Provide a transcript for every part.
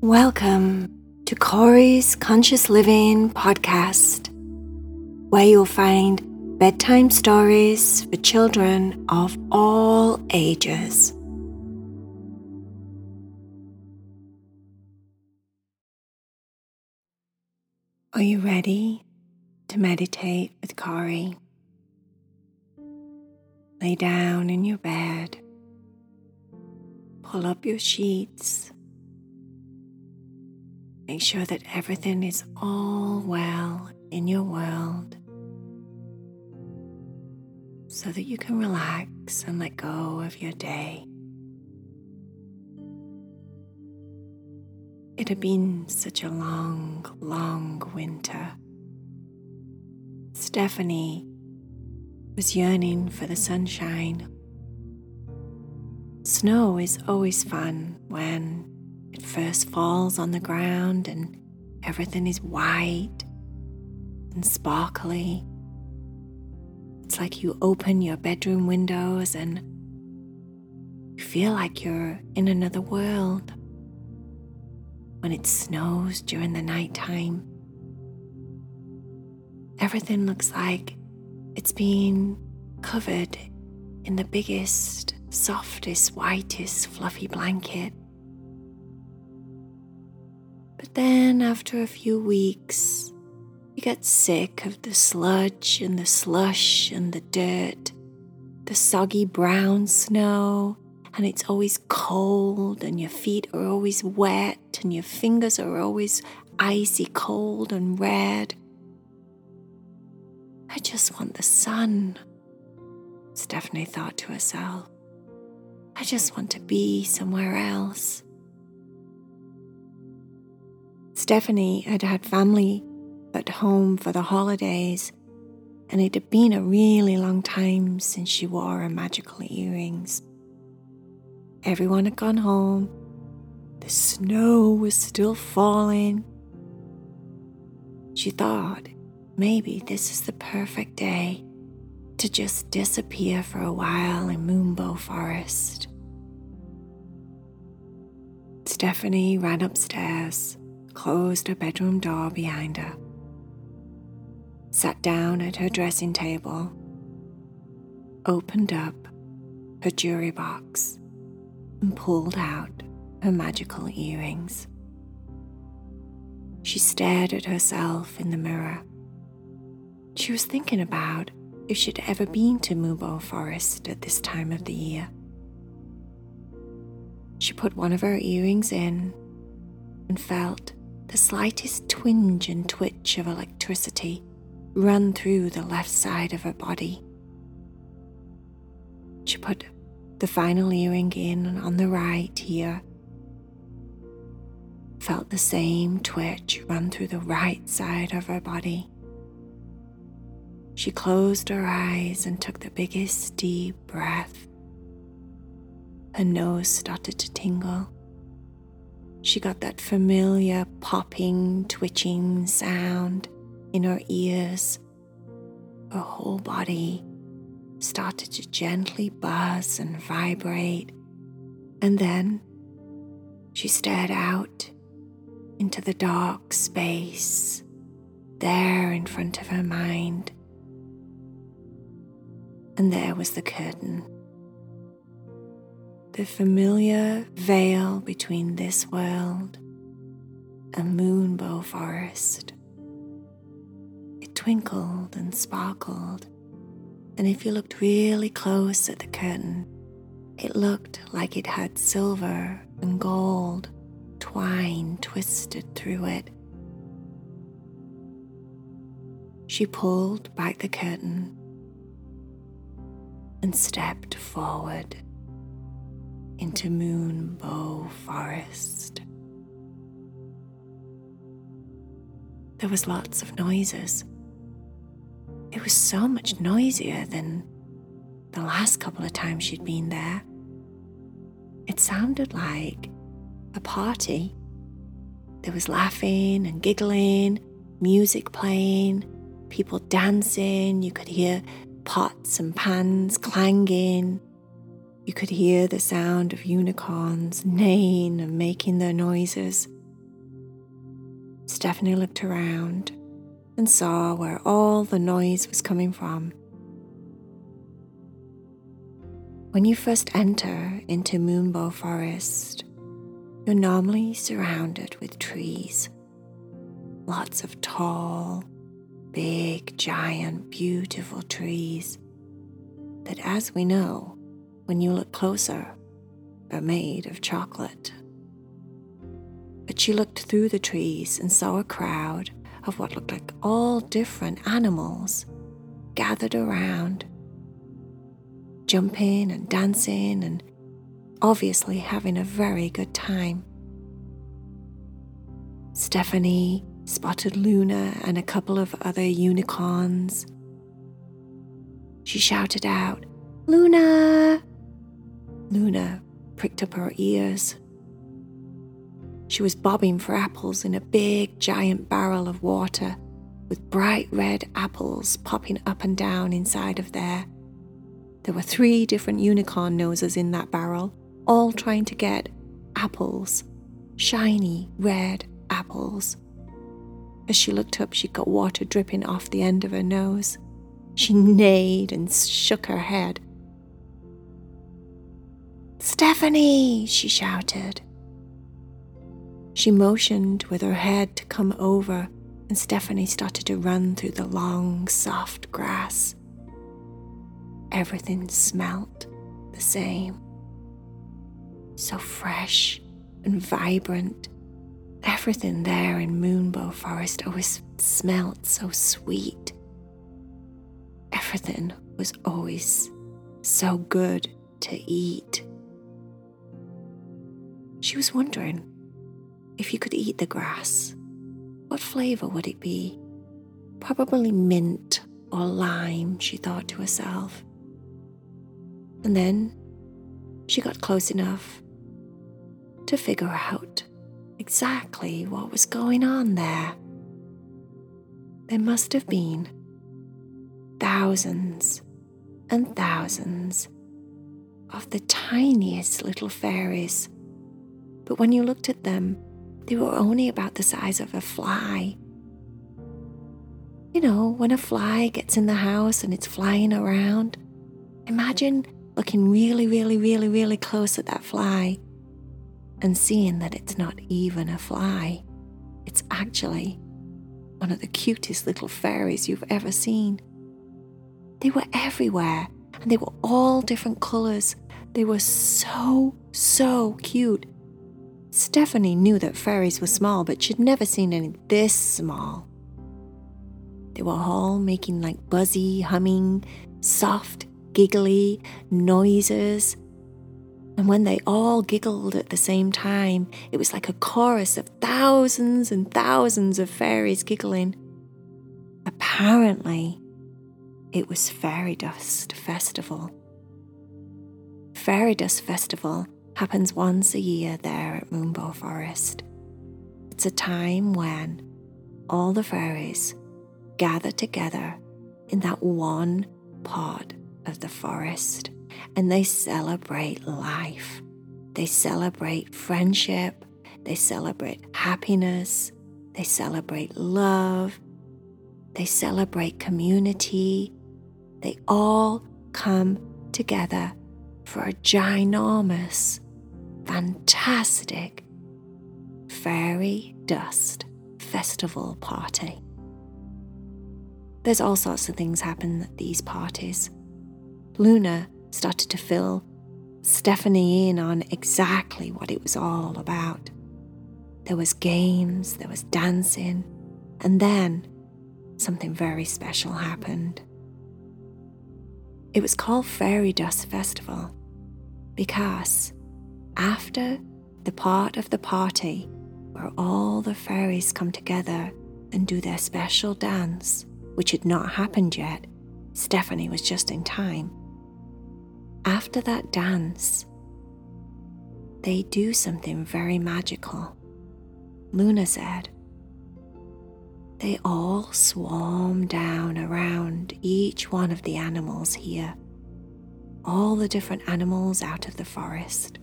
Welcome to Corey's Conscious Living podcast, where you'll find bedtime stories for children of all ages. Are you ready to meditate with Corey? Lay down in your bed, pull up your sheets Make sure that everything is all well in your world so that you can relax and let go of your day. It had been such a long, long winter. Stephany was yearning for the sunshine. Snow is always fun when it first falls on the ground and everything is white and sparkly. It's like you open your bedroom windows and you feel like you're in another world. When it snows during the nighttime, everything looks like it's being covered in the biggest, softest, whitest, fluffy blanket. But then, after a few weeks, you get sick of the sludge and the slush and the dirt, the soggy brown snow, and it's always cold, and your feet are always wet, and your fingers are always icy cold and red. I just want the sun, Stephany thought to herself. I just want to be somewhere else. Stephany had had family at home for the holidays, and it had been a really long time since she wore her magical earrings. Everyone had gone home, the snow was still falling. She thought maybe this is the perfect day to just disappear for a while in Moonbow Forest. Stephany ran upstairs closed her bedroom door behind her, sat down at her dressing table, opened up her jewelry box, and pulled out her magical earrings. She stared at herself in the mirror. She was thinking about if she'd ever been to Moonbow Forest at this time of the year. She put one of her earrings in and felt the slightest twinge and twitch of electricity ran through the left side of her body. She put the final earring in on the right ear, Felt the same twitch run through the right side of her body. She closed her eyes and took the biggest deep breath. Her nose started to tingle. She got that familiar popping, twitching sound in her ears. Her whole body started to gently buzz and vibrate. And then she stared out into the dark space there in front of her mind. And there was the curtain the familiar veil between this world and Moonbow Forest. It twinkled and sparkled, and if you looked really close at the curtain, it looked like it had silver and gold twine twisted through it. She pulled back the curtain and stepped forward into Moonbow Forest. There was lots of noises. It was so much noisier than the last couple of times she'd been there. It sounded like a party. There was laughing and giggling, music playing, people dancing. You could hear pots and pans clanging. You could hear the sound of unicorns neighing and making their noises Stephany looked around and saw where all the noise was coming from. When you first enter into Moonbow Forest, you're normally surrounded with trees. Lots of tall, big, giant, beautiful trees that, as we know, when you look closer, are made of chocolate. But she looked through the trees and saw a crowd of what looked like all different animals gathered around, jumping and dancing and obviously having a very good time. Stephany spotted Luna and a couple of other unicorns. She shouted out, Luna! Luna pricked up her ears. She was bobbing for apples in a big, giant barrel of water with bright red apples popping up and down inside of there. There were three different unicorn noses in that barrel, all trying to get apples, shiny red apples. As she looked up, she got water dripping off the end of her nose. She neighed and shook her head. Stephany, she shouted. She motioned with her head to come over, and Stephany started to run through the long, soft grass. Everything smelt the same. So fresh and vibrant. Everything there in Moonbow Forest always smelt so sweet. Everything was always so good to eat. She was wondering if you could eat the grass, what flavour would it be? Probably mint or lime, she thought to herself. And then she got close enough to figure out exactly what was going on there. There must have been thousands and thousands of the tiniest little fairies. But when you looked at them, they were only about the size of a fly. You know, when a fly gets in the house and it's flying around, imagine looking really, really, really, really close at that fly and seeing that it's not even a fly. It's actually one of the cutest little fairies you've ever seen. They were everywhere and they were all different colours. They were so, so cute. Stephany knew that fairies were small, but she'd never seen any this small. They were all making like buzzy, humming, soft, giggly noises. And when they all giggled at the same time, it was like a chorus of thousands and thousands of fairies giggling. Apparently, it was Fairy Dust Festival. Fairy Dust Festival happens once a year there at Moonbow Forest. It's a time when all the fairies gather together in that one part of the forest and they celebrate life. They celebrate friendship, they celebrate happiness, they celebrate love, they celebrate community. They all come together for a ginormous fantastic fairy dust festival party. There's all sorts of things happen at these parties. Luna started to fill Stephany in on exactly what it was all about. There was games, there was dancing, and then something very special happened. It was called Fairy Dust Festival because after the part of the party where all the fairies come together and do their special dance, which had not happened yet, Stephany was just in time. After that dance, they do something very magical. Luna said, they all swarm down around each one of the animals here, all the different animals out of the forest.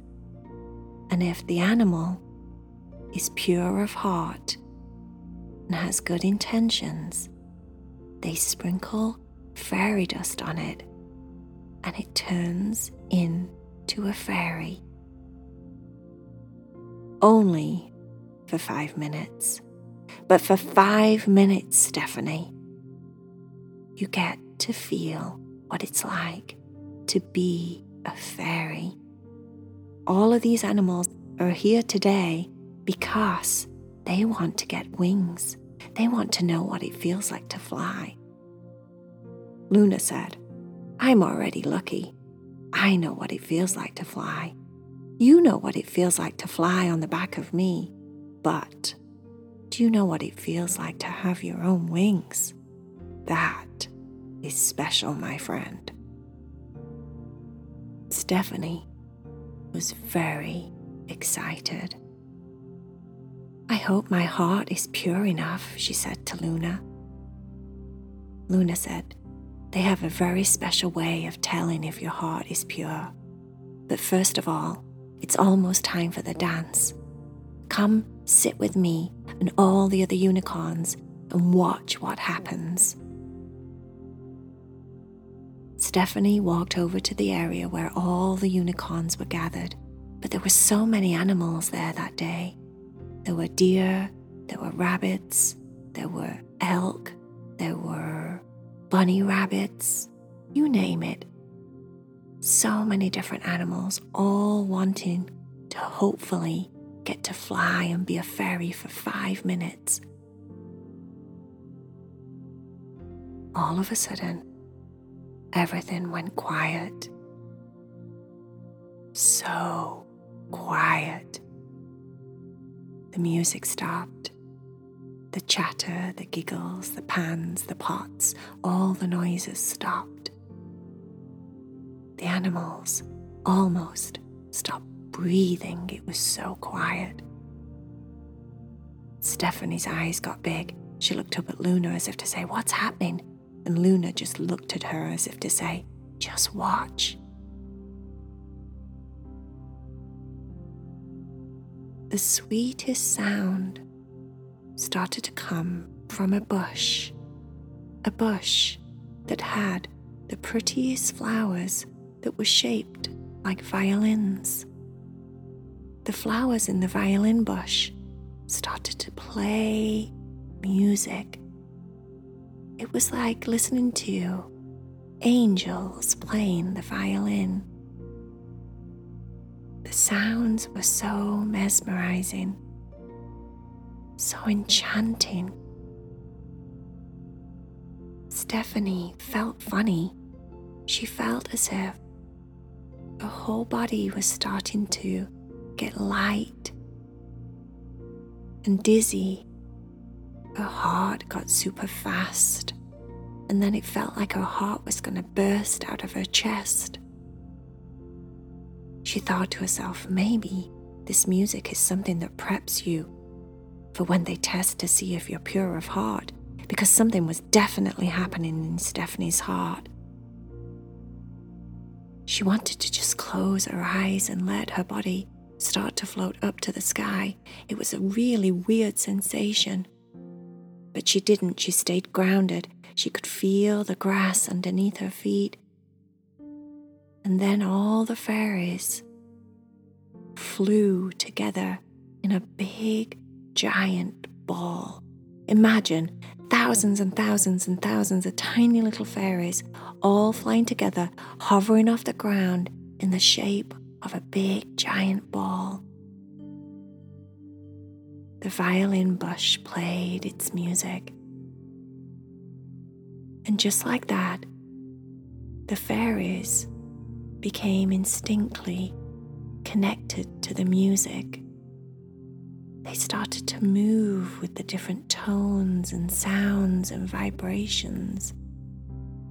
And if the animal is pure of heart, and has good intentions, they sprinkle fairy dust on it and it turns into a fairy. Only for five minutes. But for five minutes, Stephany, you get to feel what it's like to be a fairy. All of these animals are here today because they want to get wings. They want to know what it feels like to fly. Luna said, I'm already lucky. I know what it feels like to fly. You know what it feels like to fly on the back of me. But do you know what it feels like to have your own wings? That is special, my friend. Stephany was very excited. I hope my heart is pure enough, she said to Luna. Luna said, They have a very special way of telling if your heart is pure. But first of all, it's almost time for the dance. Come sit with me and all the other unicorns and watch what happens. Stephany walked over to the area where all the unicorns were gathered, but there were so many animals there that day. There were deer, there were rabbits, there were elk, there were bunny rabbits, you name it. So many different animals, all wanting to hopefully get to fly and be a fairy for five minutes. All of a sudden, everything went quiet. So quiet. The music stopped. The chatter, the giggles, the pans, the pots, all the noises stopped. The animals almost stopped breathing, it was so quiet. Stephany's eyes got big. She looked up at Luna as if to say, What's happening? And Luna just looked at her as if to say, Just watch. The sweetest sound started to come from a bush, a bush that had the prettiest flowers that were shaped like violins the flowers in the violin bush started to play music. It was like listening to angels playing the violin. The sounds were so mesmerizing, so enchanting. Stephany felt funny. She felt as if her whole body was starting to get light and dizzy. Her heart got super fast, and then it felt like her heart was going to burst out of her chest. She thought to herself, maybe this music is something that preps you for when they test to see if you're pure of heart, because something was definitely happening in Stephany's heart. She wanted to just close her eyes and let her body start to float up to the sky. It was a really weird sensation. But she didn't, she stayed grounded. She could feel the grass underneath her feet. And then all the fairies flew together in a big, giant ball. Imagine thousands and thousands and thousands of tiny little fairies all flying together, hovering off the ground in the shape of a big giant ball. The violin bush played its music. And just like that, the fairies became instinctively connected to the music. They started to move with the different tones and sounds and vibrations.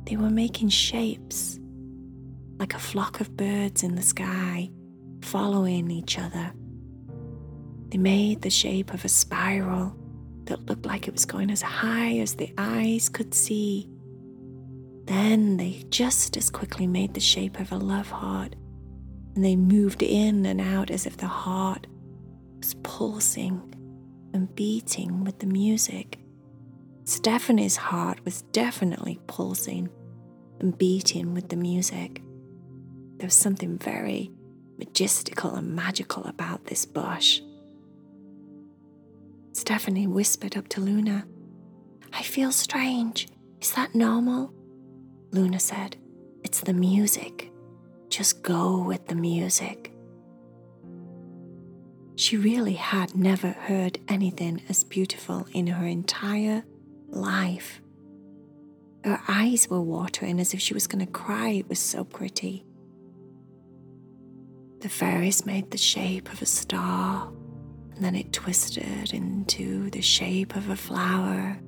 They were making shapes like a flock of birds in the sky, following each other. They made the shape of a spiral that looked like it was going as high as the eyes could see. Then they just as quickly made the shape of a love heart, and they moved in and out as if the heart was pulsing and beating with the music. Stephany's heart was definitely pulsing and beating with the music. There was something very majestical and magical about this bush. Stephany whispered up to Luna, I feel strange. Is that normal? Luna said, It's the music. Just go with the music. She really had never heard anything as beautiful in her entire life. Her eyes were watering as if she was going to cry, it was so pretty. The fairies made the shape of a star, then it twisted into the shape of a flower,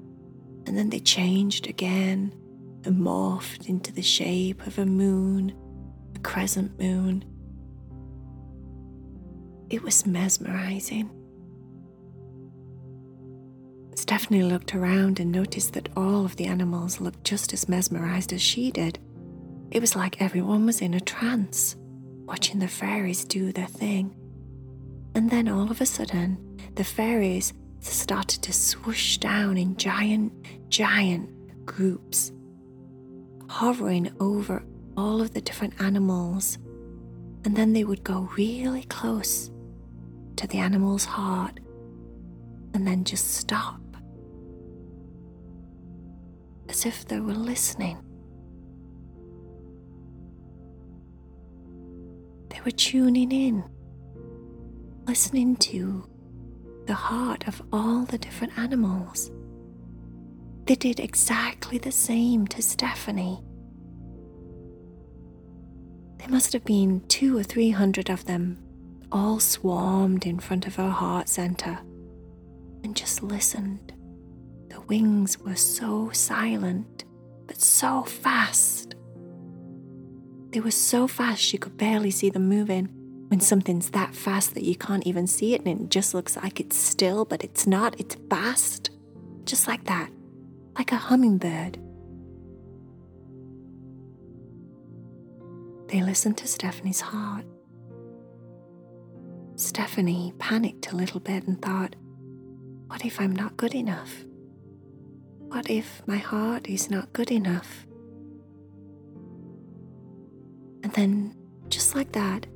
and then they changed again and morphed into the shape of a moon, a crescent moon it was mesmerizing. Stephany looked around and noticed that all of the animals looked just as mesmerized as she did. It was like everyone was in a trance, watching the fairies do their thing. And then all of a sudden, the fairies started to swoosh down in giant, giant groups, hovering over all of the different animals. And then they would go really close to the animal's heart and then just stop, as if they were listening. They were tuning in, listening to the heart of all the different animals. They did exactly the same to Stephany. There must have been two or three hundred of them all swarmed in front of her heart center and just listened. The wings were so silent, but so fast. They were so fast she could barely see them moving. When something's that fast that you can't even see it and it just looks like it's still, but it's not, it's fast. Just like that, like a hummingbird. They listened to Stephany's heart Stephany panicked a little bit and thought, What if I'm not good enough? What if my heart is not good enough? And then, just like that,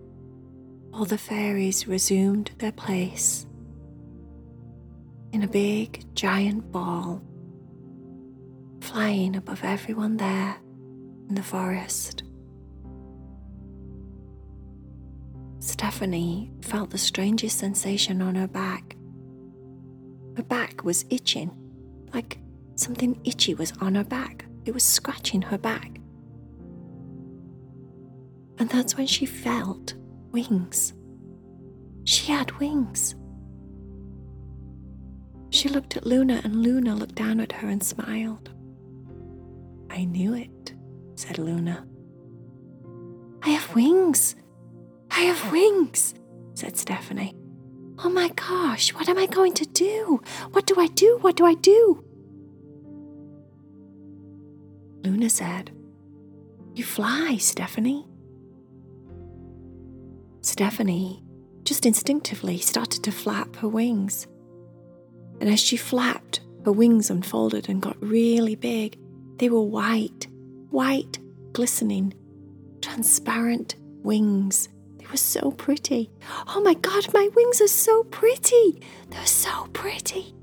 all the fairies resumed their place in a big, giant ball, flying above everyone there in the forest. Stephany felt the strangest sensation on her back. Her back was itching, like something itchy was on her back. It was scratching her back. And that's when she felt wings. She had wings. She looked at Luna, and Luna looked down at her and smiled. I knew it, said Luna. I have wings, I have wings, said Stephany. Oh my gosh, what am I going to do? What do I do? What do I do? Luna said, You fly, Stephany. Stephany just instinctively started to flap her wings. And as she flapped, her wings unfolded and got really big. They were white, white, glistening, transparent wings They were so pretty. Oh my god, my wings are so pretty. They're so pretty.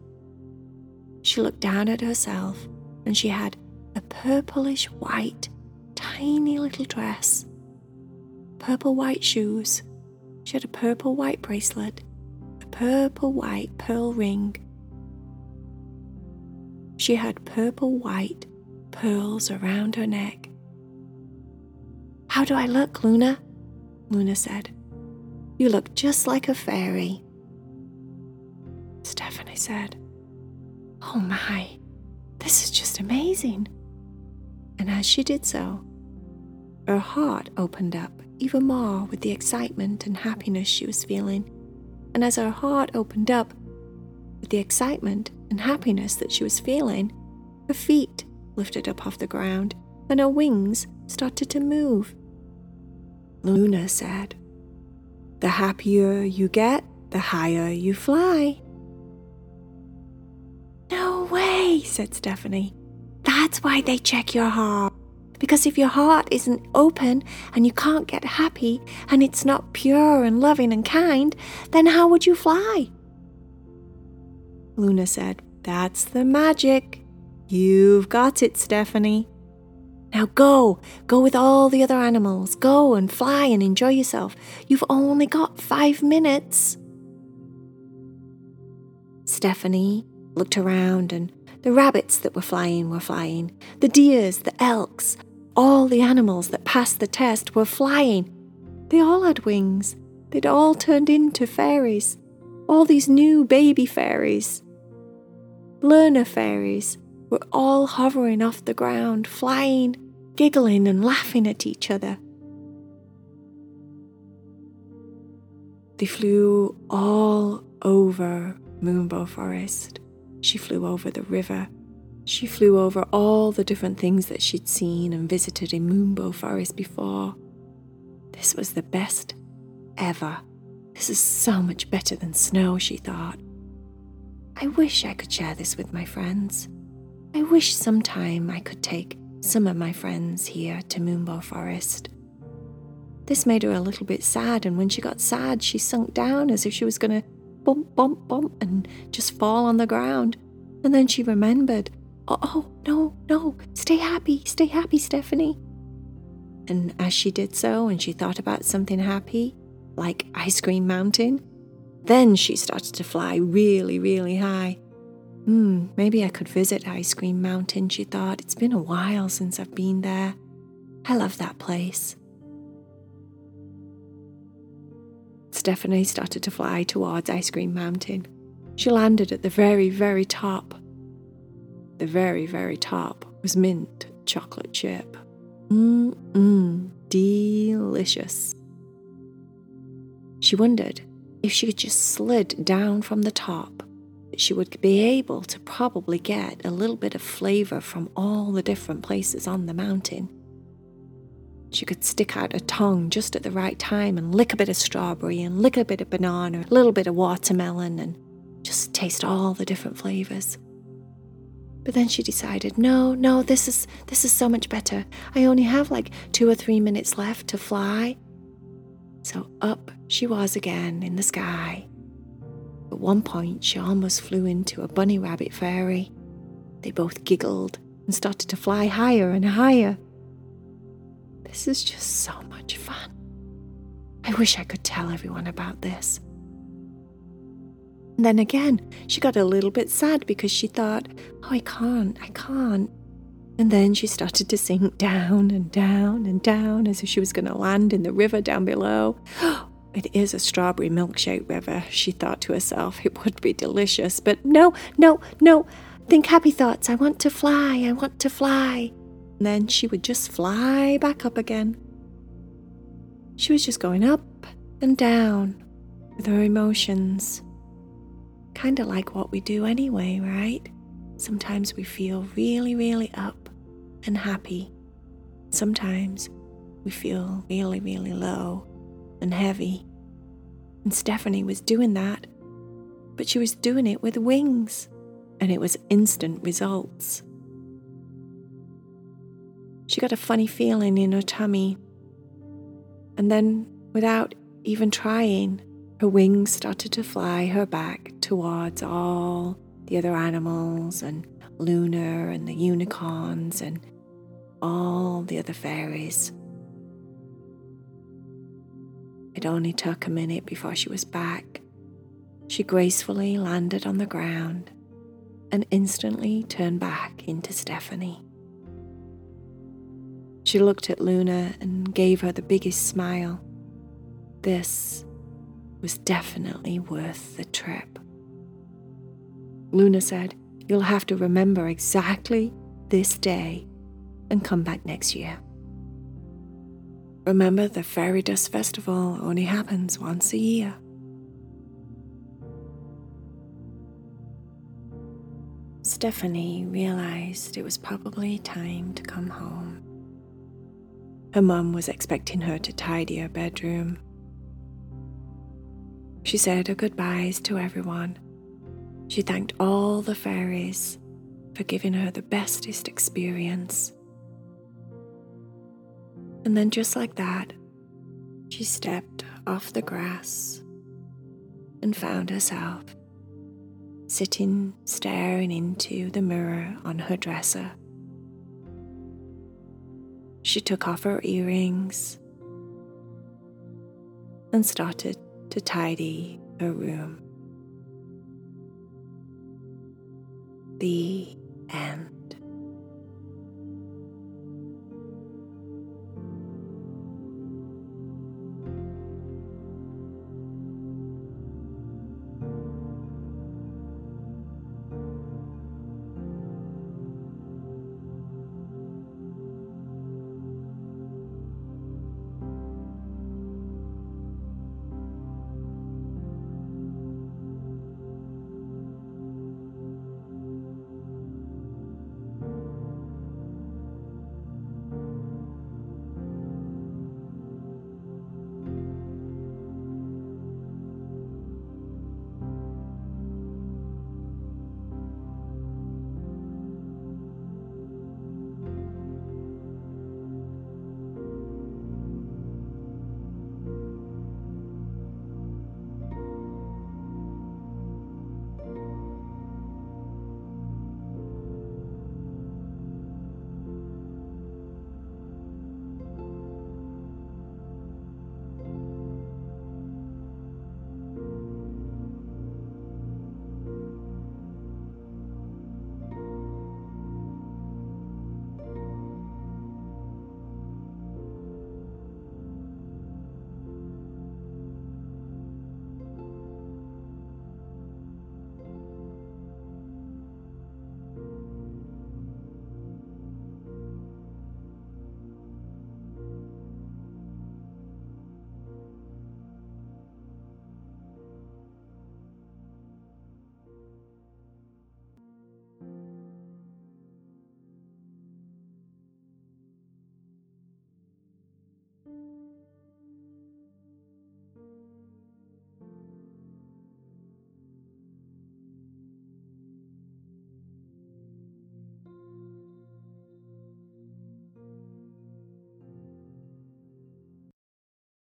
She looked down at herself and she had a purplish white, tiny little dress, purple white shoes. She had a purple white bracelet, a purple white pearl ring. She had purple white pearls around her neck. How do I look, Luna? Luna said. You look just like a fairy. Stephany said, Oh my, this is just amazing. And as she did so, her heart opened up even more with the excitement and happiness she was feeling. And as her heart opened up with the excitement and happiness that she was feeling, her feet lifted up off the ground and her wings started to move Luna said. The happier you get, the higher you fly. No way! said Stephany. That's why they check your heart. Because if your heart isn't open and you can't get happy and it's not pure and loving and kind, then how would you fly? Luna said, That's the magic. You've got it, Stephany. Now go, go with all the other animals. Go and fly and enjoy yourself. You've only got five minutes. Stephany looked around and the rabbits that were flying were flying. The deers, the elks, all the animals that passed the test were flying. They all had wings. They'd all turned into fairies. All these new baby fairies. Learner fairies were all hovering off the ground, flying, giggling, and laughing at each other. They flew all over Moonbow Forest. She flew over the river. She flew over all the different things that she'd seen and visited in Moonbow Forest before. This was the best ever. This is so much better than snow, she thought. I wish I could share this with my friends. I wish sometime I could take some of my friends here to Moonbow Forest. This made her a little bit sad, and when she got sad, she sunk down as if she was going to bump, bump, bump, and just fall on the ground. And then she remembered, oh, oh, no, no, stay happy, stay happy, Stephany. And as she did so, and she thought about something happy, like Ice Cream Mountain, then she started to fly really, really high. Hmm, maybe I could visit Ice Cream Mountain, she thought. It's been a while since I've been there. I love that place. Stephany started to fly towards Ice Cream Mountain. She landed at the very, very top. The very, very top was mint chocolate chip. Mmm, delicious. She wondered if she could just slid down from the top, she would be able to probably get a little bit of flavor from all the different places on the mountain. She could stick out a tongue just at the right time and lick a bit of strawberry and lick a bit of banana, a little bit of watermelon, and just taste all the different flavors. But then she decided, no, no, this is this is so much better. I only have like two or three minutes left to fly. So up she was again in the sky. At one point, she almost flew into a bunny rabbit fairy. They both giggled and started to fly higher and higher. This is just so much fun. I wish I could tell everyone about this. And then again, she got a little bit sad because she thought, oh, I can't, I can't. And then she started to sink down and down and down as if she was going to land in the river down below. It is a strawberry milkshake river, she thought to herself. It would be delicious, but no, no, no. Think happy thoughts. I want to fly, I want to fly. And then she would just fly back up again. She was just going up and down with her emotions. Kind of like what we do anyway, right? Sometimes we feel really, really up and happy. Sometimes we feel really, really low and heavy. And Stephany was doing that, but she was doing it with wings, and it was instant results. She got a funny feeling in her tummy. And then, without even trying, her wings started to fly her back towards all the other animals and Luna and the unicorns and all the other fairies. It only took a minute before she was back. She gracefully landed on the ground and instantly turned back into Stephany. She looked at Luna and gave her the biggest smile. This was definitely worth the trip. Luna said, You'll have to remember exactly this day and come back next year. Remember, the Fairy Dust Festival only happens once a year. Stephany realized it was probably time to come home. Her mum was expecting her to tidy her bedroom. She said her goodbyes to everyone. She thanked all the fairies for giving her the bestest experience. And then, just like that, she stepped off the grass and found herself sitting staring into the mirror on her dresser. She took off her earrings and started to tidy her room. The end.